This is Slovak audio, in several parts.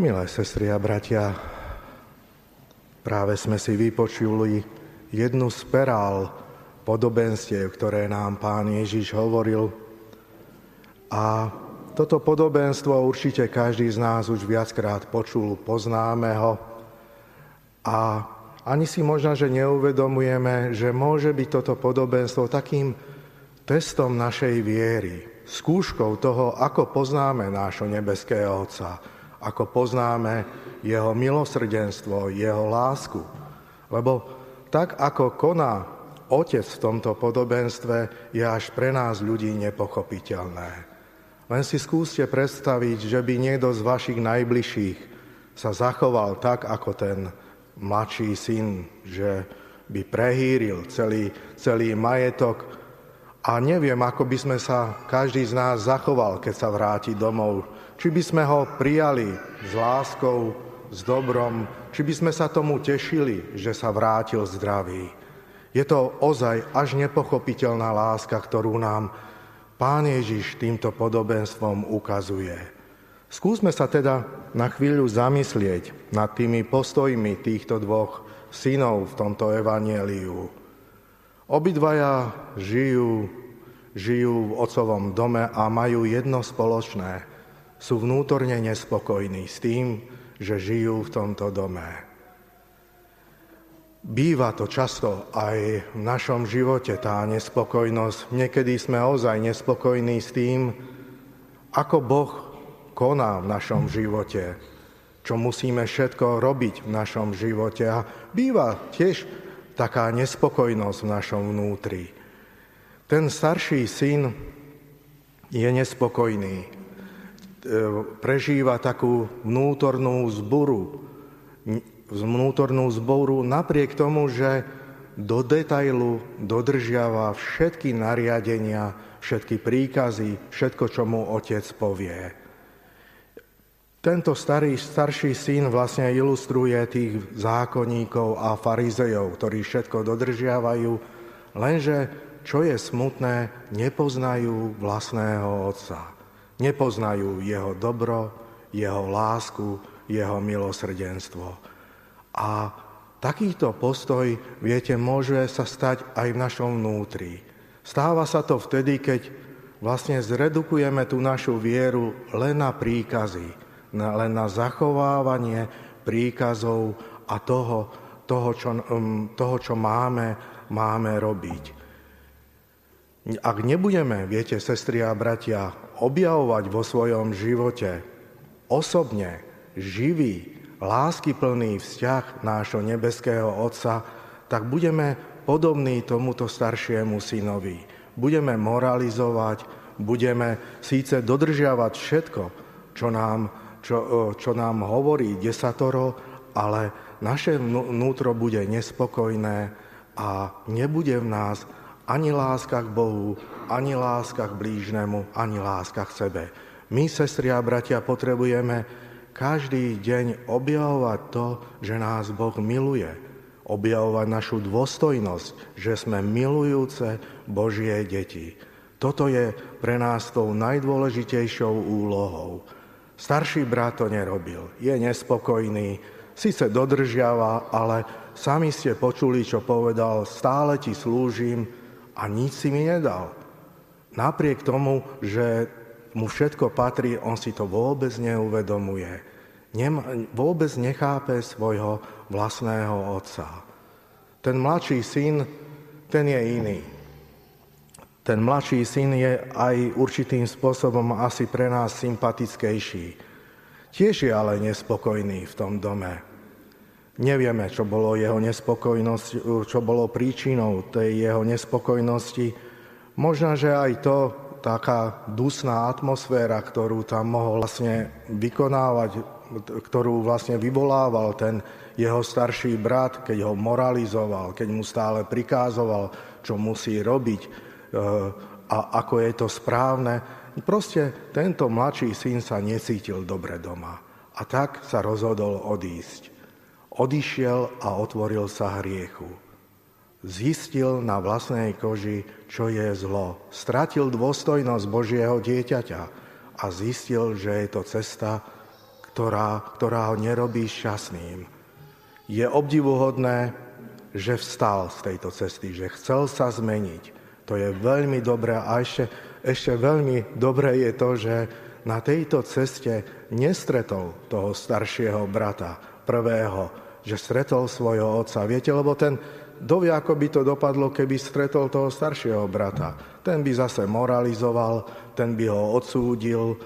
Milé sestry a bratia, práve sme si vypočuli jednu z perál podobenstiev, ktoré nám pán Ježiš hovoril. A toto podobenstvo určite každý z nás už viackrát počul, poznáme ho. A ani si možno, že neuvedomujeme, že môže byť toto podobenstvo takým testom našej viery, skúškou toho, ako poznáme nášho nebeského Otca, ako poznáme jeho milosrdenstvo, jeho lásku. Lebo tak, ako koná Otec v tomto podobenstve, je až pre nás ľudí nepochopiteľné. Len si skúste predstaviť, že by niekto z vašich najbližších sa zachoval tak, ako ten mladší syn, že by prehýril celý, celý majetok. A neviem, ako by sme sa každý z nás zachoval, keď sa vráti domov či by sme ho prijali s láskou, s dobrom, či by sme sa tomu tešili, že sa vrátil zdravý. Je to ozaj až nepochopiteľná láska, ktorú nám Pán Ježiš týmto podobenstvom ukazuje. Skúsme sa teda na chvíľu zamyslieť nad tými postojmi týchto dvoch synov v tomto evanieliu. Obidvaja žijú, žijú v ocovom dome a majú jedno spoločné – sú vnútorne nespokojní s tým, že žijú v tomto dome. Býva to často aj v našom živote tá nespokojnosť. Niekedy sme ozaj nespokojní s tým, ako Boh koná v našom živote, čo musíme všetko robiť v našom živote. A býva tiež taká nespokojnosť v našom vnútri. Ten starší syn je nespokojný. E, prežíva takú vnútornú zboru, vnútornú zboru napriek tomu, že do detailu dodržiava všetky nariadenia, všetky príkazy, všetko, čo mu otec povie. Tento starý, starší syn vlastne ilustruje tých zákonníkov a farizejov, ktorí všetko dodržiavajú, lenže, čo je smutné, nepoznajú vlastného otca. Nepoznajú jeho dobro, jeho lásku, jeho milosrdenstvo. A takýto postoj, viete, môže sa stať aj v našom vnútri. Stáva sa to vtedy, keď vlastne zredukujeme tú našu vieru len na príkazy, len na zachovávanie príkazov a toho, toho, čo, um, toho, čo máme, máme robiť. Ak nebudeme, viete, sestri a bratia, objavovať vo svojom živote osobne živý, láskyplný vzťah nášho nebeského Otca, tak budeme podobní tomuto staršiemu synovi. Budeme moralizovať, budeme síce dodržiavať všetko, čo nám, čo, čo nám hovorí desatoro, ale naše vnútro bude nespokojné a nebude v nás ani láska k Bohu, ani láska k blížnemu, ani láska k sebe. My, sestri a bratia, potrebujeme každý deň objavovať to, že nás Boh miluje. Objavovať našu dôstojnosť, že sme milujúce Božie deti. Toto je pre nás tou najdôležitejšou úlohou. Starší brat to nerobil. Je nespokojný, síce dodržiava, ale sami ste počuli, čo povedal, stále ti slúžim, a nič si mi nedal. Napriek tomu, že mu všetko patrí, on si to vôbec neuvedomuje. Nem, vôbec nechápe svojho vlastného otca. Ten mladší syn, ten je iný. Ten mladší syn je aj určitým spôsobom asi pre nás sympatickejší. Tiež je ale nespokojný v tom dome. Nevieme, čo bolo jeho nespokojnosť, čo bolo príčinou tej jeho nespokojnosti. Možno, že aj to taká dusná atmosféra, ktorú tam mohol vlastne vykonávať, ktorú vlastne vyvolával ten jeho starší brat, keď ho moralizoval, keď mu stále prikázoval, čo musí robiť a ako je to správne. Proste tento mladší syn sa necítil dobre doma a tak sa rozhodol odísť. Odišiel a otvoril sa hriechu. Zistil na vlastnej koži, čo je zlo. Stratil dôstojnosť Božieho dieťaťa a zistil, že je to cesta ktorá, ktorá ho nerobí šťastným. Je obdivuhodné, že vstal z tejto cesty, že chcel sa zmeniť. To je veľmi dobré a ešte, ešte veľmi dobré je to, že na tejto ceste nestretol toho staršieho brata, prvého, že stretol svojho otca. Viete, lebo ten, dovie, ako by to dopadlo, keby stretol toho staršieho brata. Ten by zase moralizoval, ten by ho odsúdil,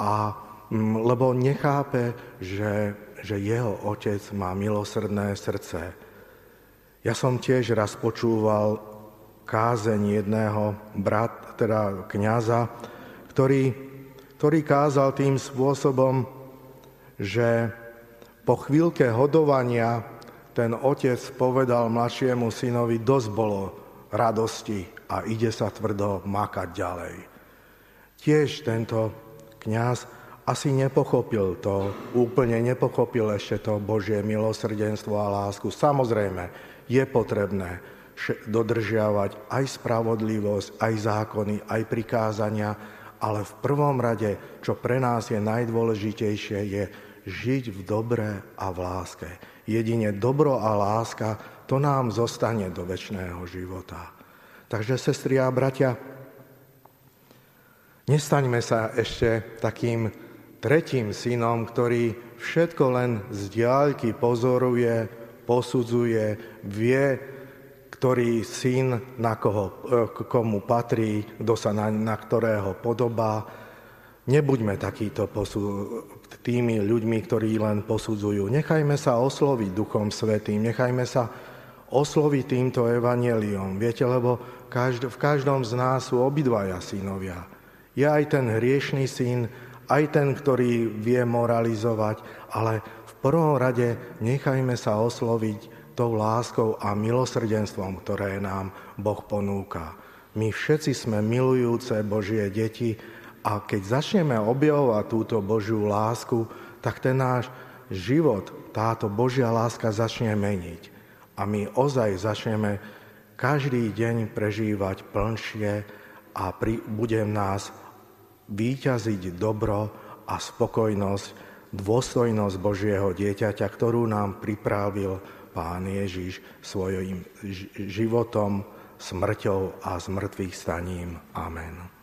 a, mm, lebo nechápe, že, že jeho otec má milosrdné srdce. Ja som tiež raz počúval kázeň jedného brat, teda kniaza, ktorý ktorý kázal tým spôsobom, že po chvíľke hodovania ten otec povedal mladšiemu synovi, dosť bolo radosti a ide sa tvrdo makať ďalej. Tiež tento kňaz asi nepochopil to, úplne nepochopil ešte to Božie milosrdenstvo a lásku. Samozrejme, je potrebné dodržiavať aj spravodlivosť, aj zákony, aj prikázania, ale v prvom rade, čo pre nás je najdôležitejšie, je žiť v dobre a v láske. Jedine dobro a láska, to nám zostane do väčšného života. Takže, sestri a bratia, nestaňme sa ešte takým tretím synom, ktorý všetko len z diaľky pozoruje, posudzuje, vie, ktorý syn, na koho, e, komu patrí, kto sa na, na ktorého podobá. Nebuďme takýto posu, tými ľuďmi, ktorí len posudzujú. Nechajme sa osloviť Duchom Svetým, nechajme sa osloviť týmto evaneliom. Viete, lebo každ- v každom z nás sú obidvaja synovia. Je aj ten hriešný syn, aj ten, ktorý vie moralizovať, ale v prvom rade nechajme sa osloviť tou láskou a milosrdenstvom, ktoré nám Boh ponúka. My všetci sme milujúce Božie deti a keď začneme objavovať túto Božiu lásku, tak ten náš život, táto Božia láska začne meniť. A my ozaj začneme každý deň prežívať plnšie a pri, bude v nás výťaziť dobro a spokojnosť, dôstojnosť Božieho dieťaťa, ktorú nám pripravil Pán Ježiš svojim životom, smrťou a zmrtvých staním. Amen.